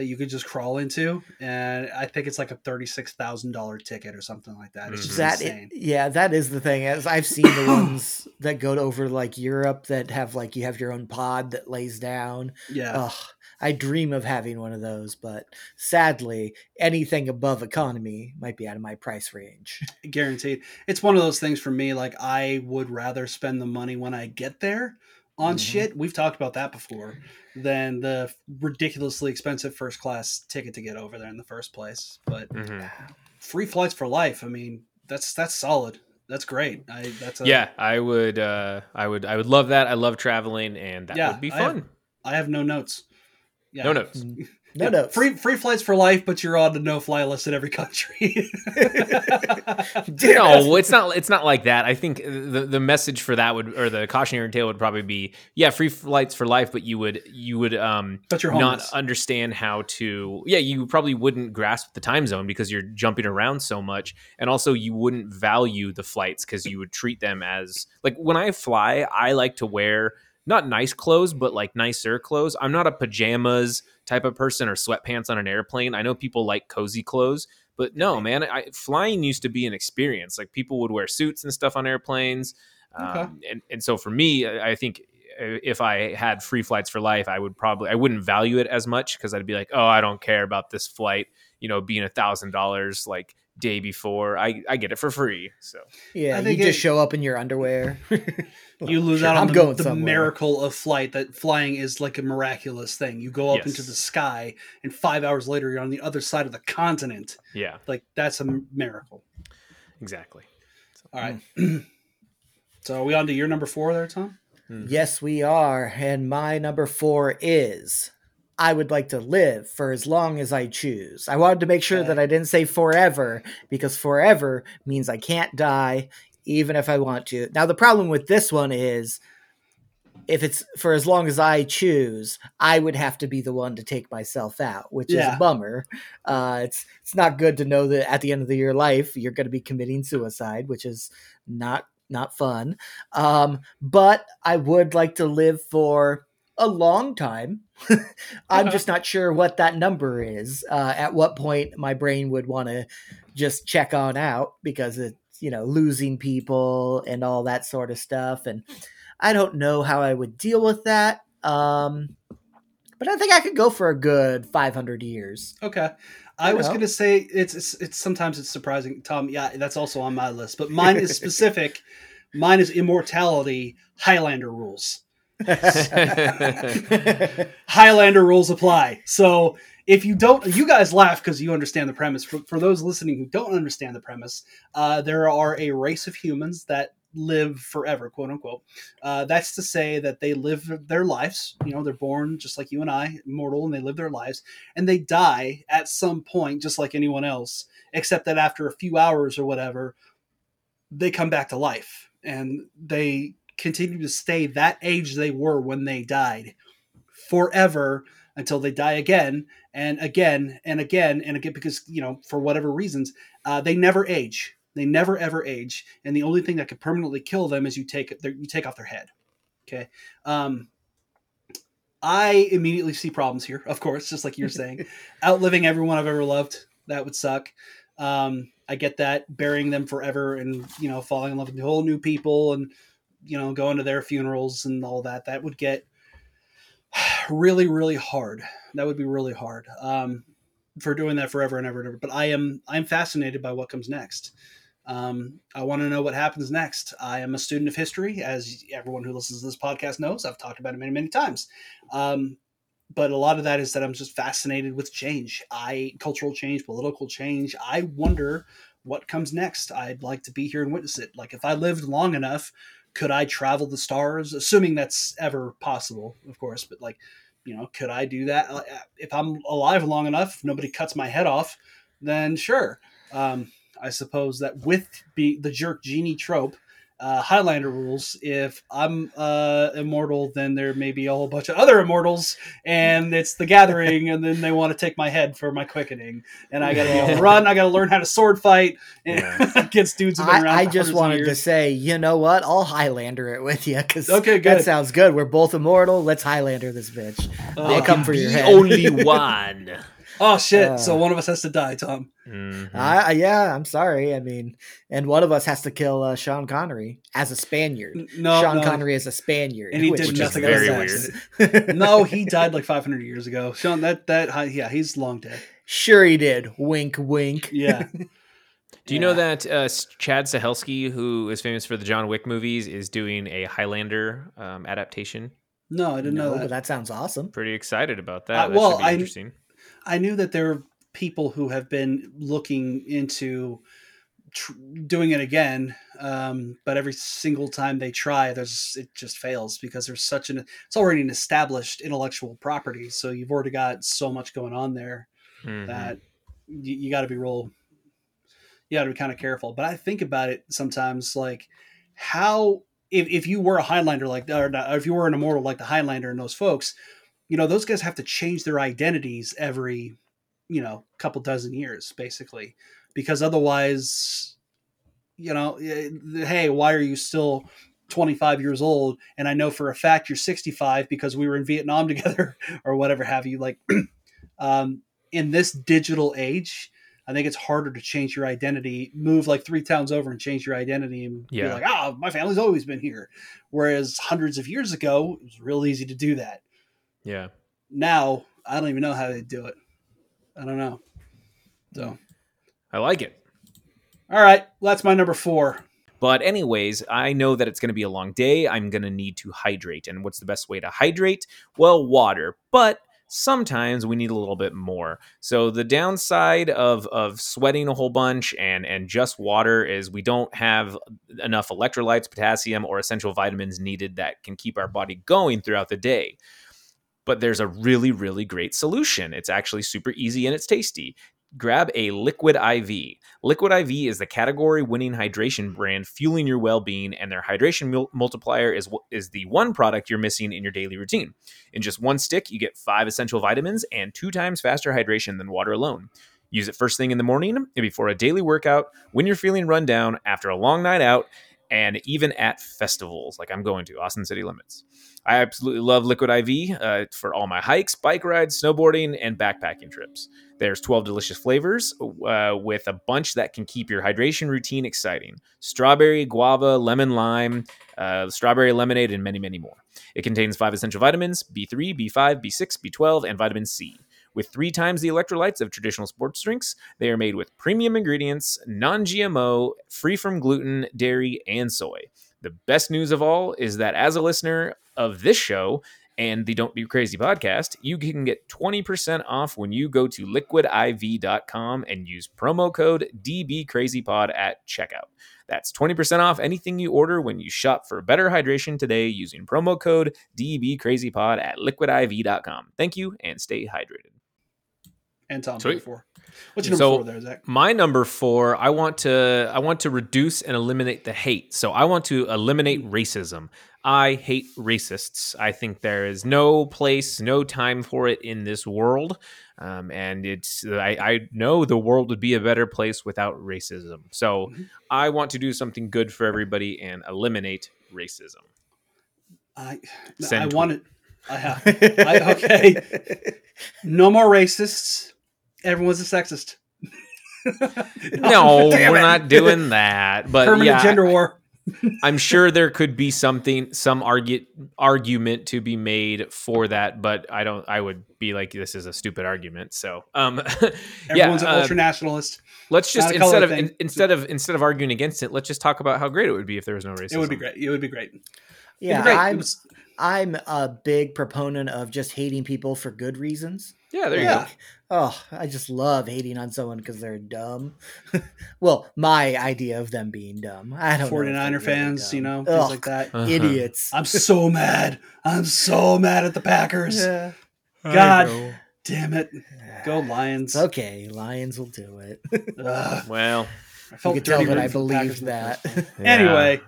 that you could just crawl into, and I think it's like a thirty six thousand dollar ticket or something like that. It's just mm-hmm. that insane. It, yeah, that is the thing. As I've seen the ones that go to over like Europe that have like you have your own pod that lays down. Yeah. Ugh, I dream of having one of those, but sadly, anything above economy might be out of my price range. Guaranteed. It's one of those things for me. Like I would rather spend the money when I get there on mm-hmm. shit. We've talked about that before than the ridiculously expensive first class ticket to get over there in the first place. But mm-hmm. free flights for life. I mean, that's that's solid. That's great. I that's a, yeah. I would uh, I would I would love that. I love traveling, and that yeah, would be fun. I have, I have no notes. Yeah. No notes. No, yeah, no. Free free flights for life, but you're on the no fly list in every country. no, it's not. It's not like that. I think the the message for that would, or the cautionary tale would probably be, yeah, free flights for life, but you would you would um but you're not understand how to. Yeah, you probably wouldn't grasp the time zone because you're jumping around so much, and also you wouldn't value the flights because you would treat them as like when I fly, I like to wear not nice clothes, but like nicer clothes. I'm not a pajamas type of person or sweatpants on an airplane. I know people like cozy clothes, but no, man, I, flying used to be an experience. Like people would wear suits and stuff on airplanes. Okay. Um, and, and so for me, I think if I had free flights for life, I would probably, I wouldn't value it as much because I'd be like, oh, I don't care about this flight, you know, being a thousand dollars. Like day before. I, I get it for free. So yeah, I think you it, just show up in your underwear. you lose out on I'm the, going the miracle of flight. That flying is like a miraculous thing. You go up yes. into the sky, and five hours later, you're on the other side of the continent. Yeah, like that's a miracle. Exactly. So, All right. so are we on to your number four there, Tom? Mm-hmm. Yes, we are. And my number four is I would like to live for as long as I choose. I wanted to make sure okay. that I didn't say forever because forever means I can't die even if I want to. Now, the problem with this one is if it's for as long as I choose, I would have to be the one to take myself out, which yeah. is a bummer. Uh, it's it's not good to know that at the end of the, your life you're going to be committing suicide, which is not not fun. Um, but I would like to live for a long time. I'm uh-huh. just not sure what that number is. Uh, at what point my brain would want to just check on out because it's you know losing people and all that sort of stuff, and I don't know how I would deal with that. Um, but I think I could go for a good 500 years. Okay. I was going to say it's, it's, it's sometimes it's surprising, Tom. Yeah, that's also on my list, but mine is specific. mine is immortality Highlander rules. Highlander rules apply. So if you don't, you guys laugh because you understand the premise. For, for, those listening who don't understand the premise, uh, there are a race of humans that live forever, quote unquote. Uh, that's to say that they live their lives. You know, they're born just like you and I, mortal, and they live their lives, and they die at some point, just like anyone else, except that after a few hours or whatever, they come back to life and they continue to stay that age they were when they died forever until they die again and again and again and again because you know for whatever reasons uh, they never age. They never ever age. And the only thing that could permanently kill them is you take you take off their head. Okay? Um, i immediately see problems here of course just like you're saying. Outliving everyone i've ever loved. That would suck. Um, i get that. Burying them forever and you know falling in love with whole new people and you know going to their funerals and all that that would get really really hard. That would be really hard um, for doing that forever and ever and ever. But i am i'm fascinated by what comes next. Um, i want to know what happens next. I am a student of history as everyone who listens to this podcast knows. I've talked about it many many times. Um, but a lot of that is that i'm just fascinated with change. I cultural change political change. I wonder what comes next. I'd like to be here and witness it. Like if i lived long enough could I travel the stars? Assuming that's ever possible, of course. But like, you know, could I do that uh, if I'm alive long enough? Nobody cuts my head off, then sure. Um, I suppose that with be the jerk genie trope, uh, Highlander rules. If I'm uh, immortal, then there may be a whole bunch of other immortals, and it's the gathering, and then they want to take my head for my quickening, and I got to be able to run. I got to learn how to sword fight yeah. against dudes who've been around. I, I just wanted to say, you know what? I'll Highlander it with you because okay, good. that sounds good. We're both immortal. Let's Highlander this bitch. Uh, I'll come for your head. Only one. Oh shit! Uh, so one of us has to die, Tom. Mm-hmm. I, yeah, I'm sorry. I mean, and one of us has to kill uh, Sean Connery as a Spaniard. No, Sean no. Connery is a Spaniard, and he did nothing. Very weird. no, he died like 500 years ago. Sean, that that yeah, he's long dead. Sure, he did. Wink, wink. Yeah. Do you yeah. know that uh, Chad Stahelski, who is famous for the John Wick movies, is doing a Highlander um, adaptation? No, I didn't no, know that. But that sounds awesome. Pretty excited about that. Uh, that well, I, interesting. I knew that there are people who have been looking into tr- doing it again, um, but every single time they try, there's it just fails because there's such an it's already an established intellectual property, so you've already got so much going on there mm-hmm. that you, you got to be real. You got to be kind of careful. But I think about it sometimes, like how if, if you were a Highlander like or, or if you were an immortal like the Highlander and those folks, you know those guys have to change their identities every you know couple dozen years basically because otherwise you know eh, hey why are you still 25 years old? And i know for a fact you're 65 because we were in vietnam together or whatever have you like um, in this digital age i think it's harder to change your identity move like three towns over and change your identity and yeah. be like oh my family's always been here. Whereas hundreds of years ago it was real easy to do that yeah. Now I don't even know how they do it. I don't know. So I like it. All right, well, that's my number four. But anyways, I know that it's going to be a long day. I'm going to need to hydrate. And what's the best way to hydrate? Well, water. But sometimes we need a little bit more. So the downside of of sweating a whole bunch and and just water is we don't have enough electrolytes, potassium, or essential vitamins needed that can keep our body going throughout the day but there's a really, really great solution. It's actually super easy and it's tasty. Grab a Liquid IV. Liquid IV is the category winning hydration brand fueling your well being, and their hydration mul- multiplier is, is the one product you're missing in your daily routine. In just one stick, you get five essential vitamins and two times faster hydration than water alone. Use it first thing in the morning before a daily workout, when you're feeling run down after a long night out, and even at festivals like I'm going to, Austin City Limits. I absolutely love Liquid IV uh, for all my hikes, bike rides, snowboarding, and backpacking trips. There's 12 delicious flavors uh, with a bunch that can keep your hydration routine exciting strawberry, guava, lemon, lime, uh, strawberry lemonade, and many, many more. It contains five essential vitamins B3, B5, B6, B12, and vitamin C. With three times the electrolytes of traditional sports drinks, they are made with premium ingredients, non GMO, free from gluten, dairy, and soy. The best news of all is that as a listener of this show and the Don't Be Crazy podcast, you can get 20% off when you go to liquidiv.com and use promo code DBCrazyPod at checkout. That's 20% off anything you order when you shop for better hydration today using promo code DBCrazyPod at liquidiv.com. Thank you and stay hydrated. And Tom Sweet. four. What's your number so four there, Zach? My number four, I want to I want to reduce and eliminate the hate. So I want to eliminate racism. I hate racists. I think there is no place, no time for it in this world. Um, and it's I, I, know the world would be a better place without racism. So mm-hmm. I want to do something good for everybody and eliminate racism. I I want it. I have. I, okay. No more racists. Everyone's a sexist. no, we're it. not doing that. But permanent yeah, gender war. I'm sure there could be something, some argue, argument to be made for that, but I don't. I would be like, this is a stupid argument. So, um, everyone's yeah, an uh, ultra nationalist. Let's just instead of in, instead of instead of arguing against it, let's just talk about how great it would be if there was no racism. It would be great. It would be great. Yeah, great. I'm was... I'm a big proponent of just hating people for good reasons. Yeah, there you go. Oh, I just love hating on someone because they're dumb. well, my idea of them being dumb. I don't 49er know fans, you know, things like that. Uh-huh. Idiots. I'm so mad. I'm so mad at the Packers. Yeah. God damn it. Go Lions. okay, Lions will do it. well, I felt you can tell that I believe that. yeah. Anyway,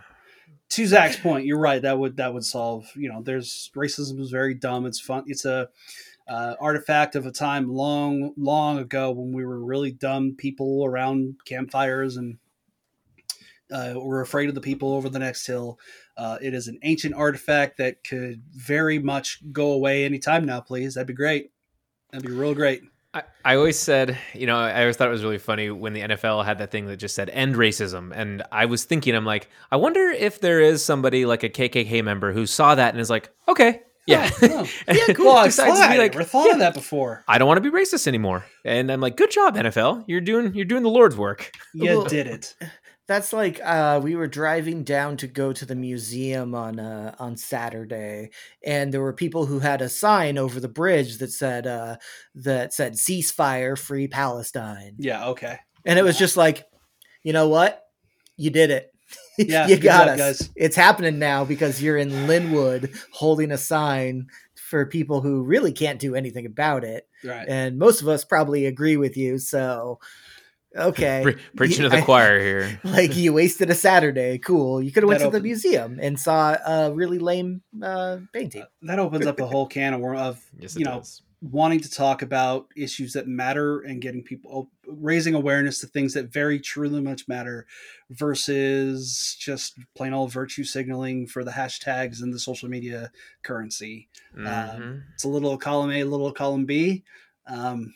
to Zach's point, you're right. That would that would solve. You know, there's racism is very dumb. It's fun. It's a uh, artifact of a time long, long ago when we were really dumb people around campfires and uh, we're afraid of the people over the next hill. Uh, it is an ancient artifact that could very much go away anytime now, please. That'd be great. That'd be real great. I, I always said, you know, I always thought it was really funny when the NFL had that thing that just said end racism. And I was thinking, I'm like, I wonder if there is somebody like a KKK member who saw that and is like, okay, yeah. Oh, oh. yeah, cool. Well, decides to be like, never thought yeah, of that before. I don't want to be racist anymore. And I'm like, good job, NFL. You're doing you're doing the Lord's work. You well, did it. That's like uh, we were driving down to go to the museum on uh, on Saturday, and there were people who had a sign over the bridge that said uh, that said "ceasefire, free Palestine." Yeah. Okay. And it was just like, you know what? You did it. Yeah, you got us. Guys. It's happening now because you're in Linwood holding a sign for people who really can't do anything about it. Right. And most of us probably agree with you. So, okay. Pre- preaching to the I, choir here. Like you wasted a Saturday. Cool. You could have went to the museum and saw a really lame uh, painting. Uh, that opens up a whole can of, of yes, you know, does wanting to talk about issues that matter and getting people raising awareness to things that very truly much matter versus just plain old virtue signaling for the hashtags and the social media currency. Um, mm-hmm. Um, it's a little column A, a little column B. Um,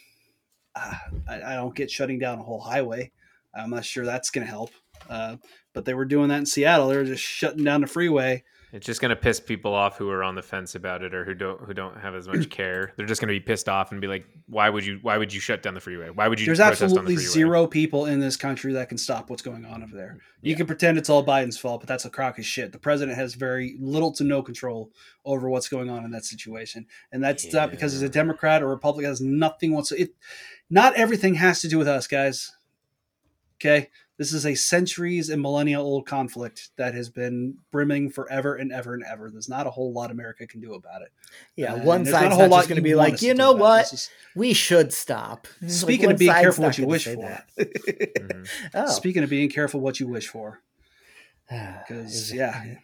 I, I, don't get shutting down a whole highway. I'm not sure that's going to help. Uh, but they were doing that in Seattle. They were just shutting down the freeway it's just gonna piss people off who are on the fence about it or who don't who don't have as much care. They're just gonna be pissed off and be like, "Why would you? Why would you shut down the freeway? Why would you?" There's absolutely the zero people in this country that can stop what's going on over there. You yeah. can pretend it's all Biden's fault, but that's a crock of shit. The president has very little to no control over what's going on in that situation, and that's yeah. not because he's a Democrat or Republican. It has nothing whatsoever. It, not everything has to do with us, guys. Okay, this is a centuries and millennia old conflict that has been brimming forever and ever and ever. There's not a whole lot America can do about it. Yeah, uh, one side's not, not just going to be like, you know what, is, we should stop. Speaking like, of being careful what you wish for. mm-hmm. oh. Speaking of being careful what you wish for. Because yeah,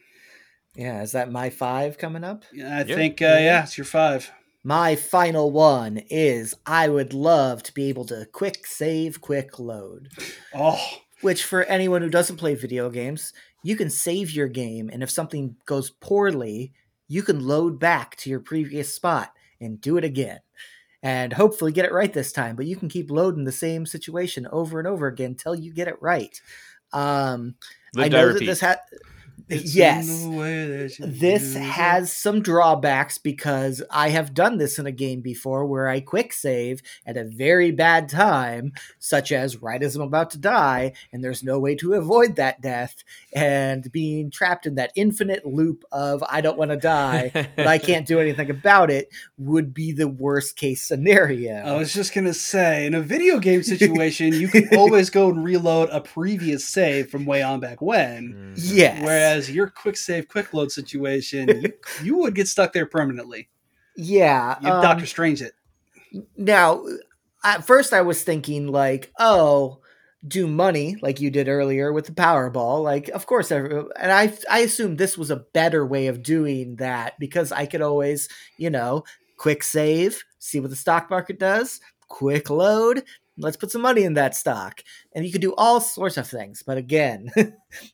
yeah, is that my five coming up? Yeah, I yeah. think uh, yeah, it's your five. My final one is I would love to be able to quick save, quick load. Oh, which for anyone who doesn't play video games, you can save your game, and if something goes poorly, you can load back to your previous spot and do it again. And hopefully get it right this time, but you can keep loading the same situation over and over again until you get it right. Um, I know that this had it's yes. This has some drawbacks because I have done this in a game before where I quick save at a very bad time, such as right as I'm about to die, and there's no way to avoid that death, and being trapped in that infinite loop of I don't want to die, but I can't do anything about it would be the worst case scenario. I was just gonna say, in a video game situation, you can always go and reload a previous save from way on back when. Yes. Whereas Whereas your quick save, quick load situation, you, you would get stuck there permanently. Yeah, you um, Doctor Strange it. Now, at first I was thinking like, oh, do money like you did earlier with the Powerball. Like, of course, and I I assumed this was a better way of doing that because I could always, you know, quick save, see what the stock market does, quick load. Let's put some money in that stock, and you could do all sorts of things. But again,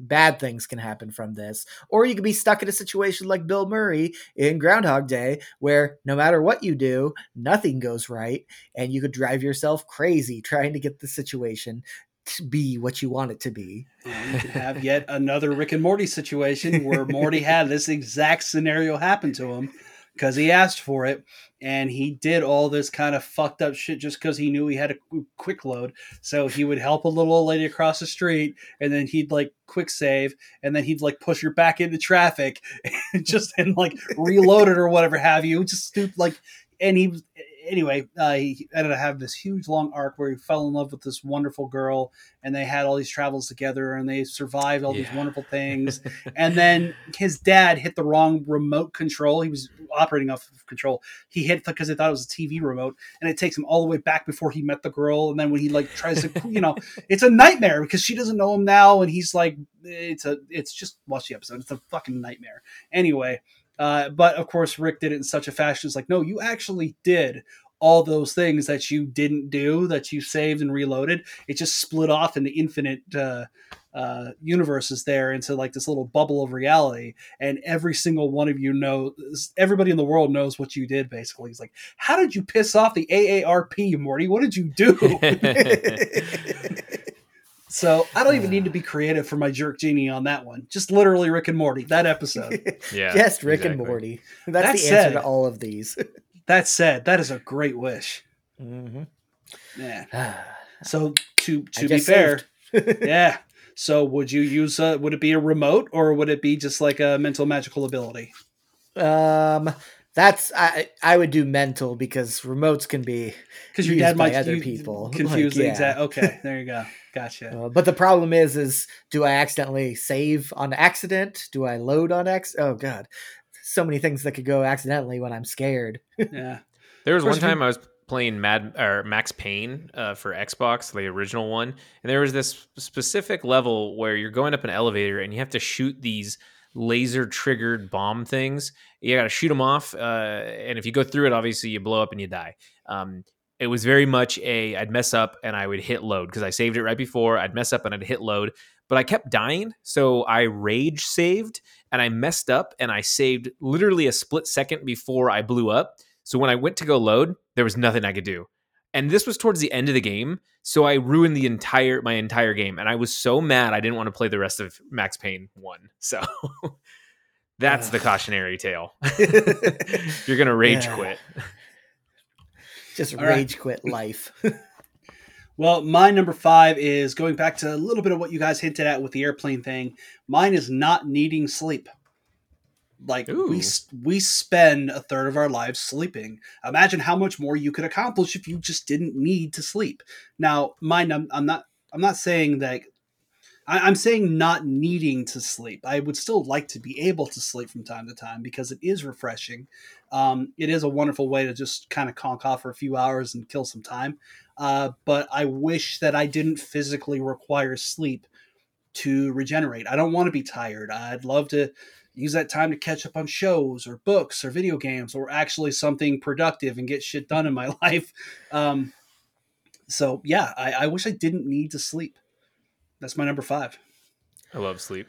bad things can happen from this. Or you could be stuck in a situation like Bill Murray in Groundhog Day, where no matter what you do, nothing goes right, and you could drive yourself crazy trying to get the situation to be what you want it to be. And you could have yet another Rick and Morty situation where Morty had this exact scenario happen to him because he asked for it and he did all this kind of fucked up shit just because he knew he had a quick load. So he would help a little old lady across the street, and then he'd like quick save, and then he'd like push her back into traffic, and just and like reload it or whatever have you. Just stupid like, and he anyway, uh, he ended up having this huge long arc where he fell in love with this wonderful girl, and they had all these travels together, and they survived all yeah. these wonderful things. and then his dad hit the wrong remote control. He was operating off of control. He hit because they thought it was a TV remote, and it takes him all the way back before he met the girl. And then when he like tries to, you know, it's a nightmare because she doesn't know him now, and he's like, it's a, it's just watch the episode. It's a fucking nightmare. Anyway. Uh, but of course, Rick did it in such a fashion. It's like, no, you actually did all those things that you didn't do, that you saved and reloaded. It just split off into infinite uh, uh, universes there into like this little bubble of reality. And every single one of you knows, everybody in the world knows what you did. Basically, he's like, how did you piss off the AARP, Morty? What did you do? So I don't even need to be creative for my jerk genie on that one. Just literally Rick and Morty, that episode. yeah. Just Rick exactly. and Morty. That's that the said, answer to all of these. that said, that is a great wish. Mm-hmm. Yeah. So to to be fair, yeah. So would you use a, would it be a remote or would it be just like a mental magical ability? Um that's I I would do mental because remotes can be because your dad might other people confuse like, yeah. exact. Okay, there you go. Gotcha. Uh, but the problem is, is do I accidentally save on accident? Do I load on X? Oh god, so many things that could go accidentally when I'm scared. yeah. There was one time I was playing Mad or Max Payne uh, for Xbox, the original one, and there was this specific level where you're going up an elevator and you have to shoot these laser triggered bomb things. You got to shoot them off, uh, and if you go through it, obviously you blow up and you die. Um, it was very much a I'd mess up and I would hit load because I saved it right before. I'd mess up and I'd hit load, but I kept dying, so I rage saved and I messed up and I saved literally a split second before I blew up. So when I went to go load, there was nothing I could do. And this was towards the end of the game, so I ruined the entire my entire game and I was so mad I didn't want to play the rest of Max Payne 1. So that's uh, the cautionary tale. You're going to rage yeah. quit. Just All rage right. quit life. well, my number five is going back to a little bit of what you guys hinted at with the airplane thing. Mine is not needing sleep. Like Ooh. we we spend a third of our lives sleeping. Imagine how much more you could accomplish if you just didn't need to sleep. Now, mind I'm, I'm not I'm not saying that I, am saying not needing to sleep. I would still like to be able to sleep from time to time because it is refreshing. Um, it is a wonderful way to just kind of conk off for a few hours and kill some time. Uh, but I wish that I didn't physically require sleep to regenerate. I don't want to be tired. I'd love to use that time to catch up on shows or books or video games or actually something productive and get shit done in my life. Um, so yeah, I, I wish I didn't need to sleep. That's my number five. I love sleep.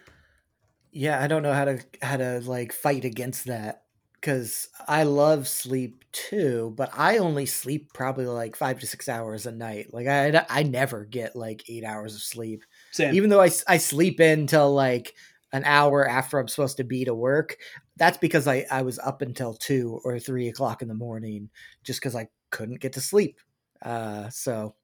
Yeah, I don't know how to how to like fight against that because I love sleep too, but I only sleep probably like five to six hours a night. Like I I never get like eight hours of sleep. Same. Even though I I sleep until like an hour after I'm supposed to be to work. That's because I I was up until two or three o'clock in the morning just because I couldn't get to sleep. Uh, so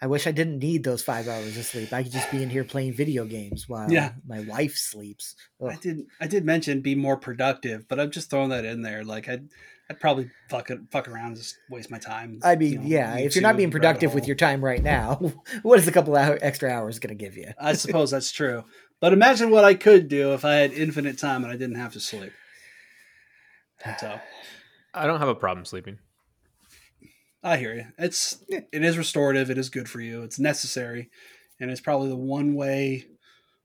I wish I didn't need those five hours of sleep. I could just be in here playing video games while yeah. my wife sleeps. Ugh. I did I did mention be more productive, but I'm just throwing that in there. Like I'd I'd probably fuck it, fuck around, just waste my time. I mean, you know, yeah, if you're not being productive with your time right now, what is a couple of extra hours going to give you? I suppose that's true. But imagine what I could do if I had infinite time and I didn't have to sleep. So, I don't have a problem sleeping. I hear you. It's it is restorative. It is good for you. It's necessary, and it's probably the one way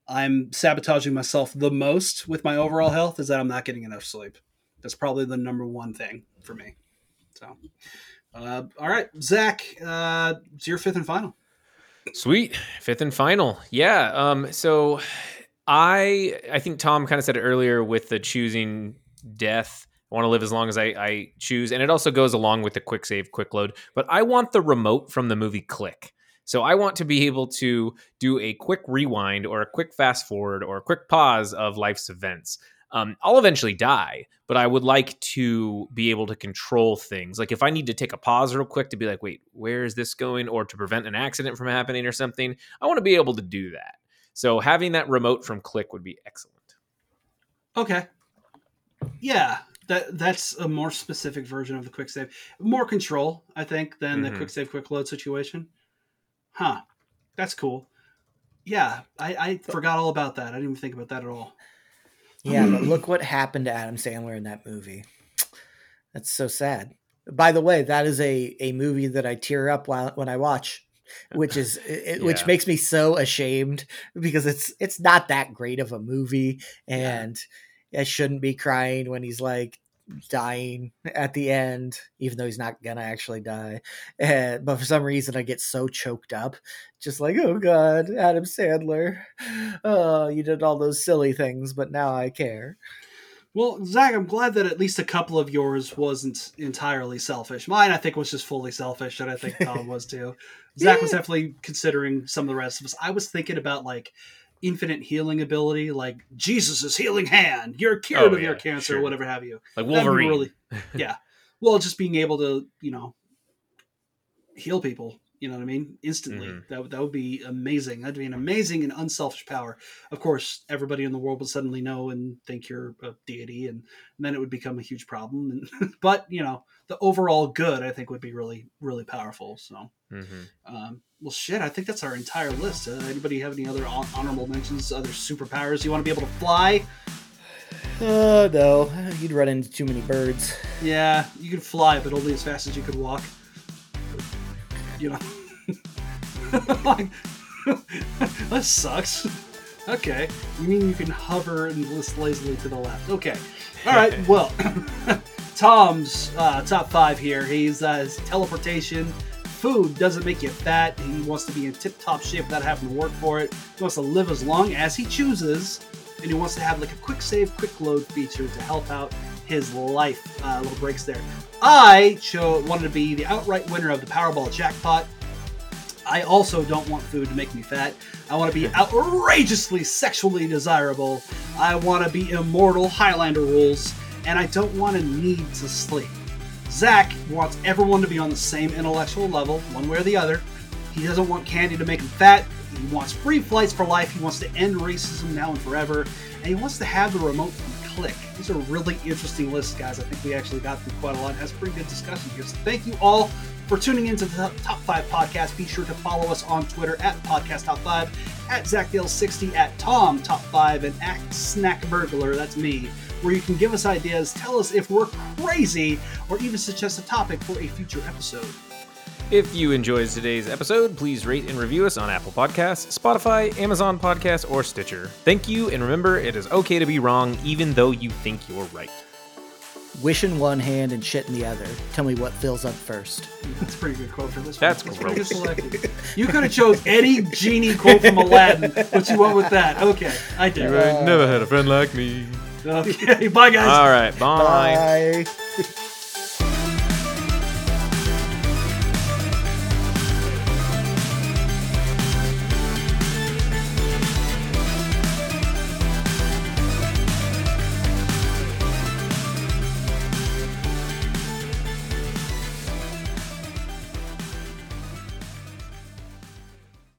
I'm sabotaging myself the most with my overall health is that I'm not getting enough sleep. That's probably the number one thing for me. So, uh, all right, Zach, uh, it's your fifth and final. Sweet, fifth and final. Yeah. Um. So, I I think Tom kind of said it earlier with the choosing death. I want to live as long as I, I choose, and it also goes along with the quick save, quick load. But I want the remote from the movie Click. So I want to be able to do a quick rewind or a quick fast forward or a quick pause of life's events. Um, I'll eventually die, but I would like to be able to control things. Like if I need to take a pause real quick to be like, wait, where is this going? Or to prevent an accident from happening or something, I want to be able to do that. So having that remote from Click would be excellent. Okay. Yeah, that that's a more specific version of the quick save. More control, I think, than mm-hmm. the quick save, quick load situation. Huh. That's cool. Yeah, I, I forgot all about that. I didn't even think about that at all. Yeah, but mm. look what happened to Adam Sandler in that movie. That's so sad. By the way, that is a, a movie that I tear up while when I watch, which is it, yeah. which makes me so ashamed because it's it's not that great of a movie, and yeah. I shouldn't be crying when he's like dying at the end, even though he's not gonna actually die. And, but for some reason, I get so choked up, just like, oh god, Adam Sandler, oh, you did all those silly things, but now I care. Well, Zach, I'm glad that at least a couple of yours wasn't entirely selfish. Mine, I think, was just fully selfish, and I think Tom was too. Zach was definitely considering some of the rest of us. I was thinking about like infinite healing ability, like Jesus' healing hand, you're cured oh, of yeah, your cancer, sure. whatever have you. Like Wolverine. Really, yeah. Well, just being able to, you know, heal people you know what I mean? Instantly. Mm-hmm. That, that would be amazing. That'd be an amazing and unselfish power. Of course, everybody in the world would suddenly know and think you're a deity, and, and then it would become a huge problem. And, but, you know, the overall good, I think, would be really, really powerful. So, mm-hmm. um, well, shit, I think that's our entire list. Uh, anybody have any other honorable mentions, other superpowers? You want to be able to fly? Uh, no. You'd run into too many birds. Yeah, you could fly, but only as fast as you could walk you know. like, that sucks. Okay. You mean you can hover and list lazily to the left? Okay. All right. Well, Tom's uh, top five here. He's uh, his teleportation. Food doesn't make you fat. He wants to be in tip-top shape without having to work for it. He wants to live as long as he chooses, and he wants to have like a quick save, quick load feature to help out his life. Uh, little breaks there. I cho- wanted to be the outright winner of the Powerball jackpot. I also don't want food to make me fat. I want to be outrageously sexually desirable. I want to be immortal Highlander rules, and I don't want to need to sleep. Zach wants everyone to be on the same intellectual level, one way or the other. He doesn't want candy to make him fat. He wants free flights for life. He wants to end racism now and forever. And he wants to have the remote click. These are really interesting lists, guys. I think we actually got through quite a lot. That's pretty good discussion here. So thank you all for tuning into the Top 5 podcast. Be sure to follow us on Twitter at Podcast Top 5, at ZachDale60, at Tom Top 5, and at Snack Burglar. That's me. Where you can give us ideas, tell us if we're crazy, or even suggest a topic for a future episode. If you enjoyed today's episode, please rate and review us on Apple Podcasts, Spotify, Amazon Podcasts, or Stitcher. Thank you, and remember, it is okay to be wrong even though you think you're right. Wish in one hand and shit in the other. Tell me what fills up first. That's a pretty good quote for this. That's, That's pretty good selected. You could have chose any genie quote from Aladdin, but you went with that. Okay, I did. You ain't never had a friend like me. Okay, bye guys. All right, bye. Bye.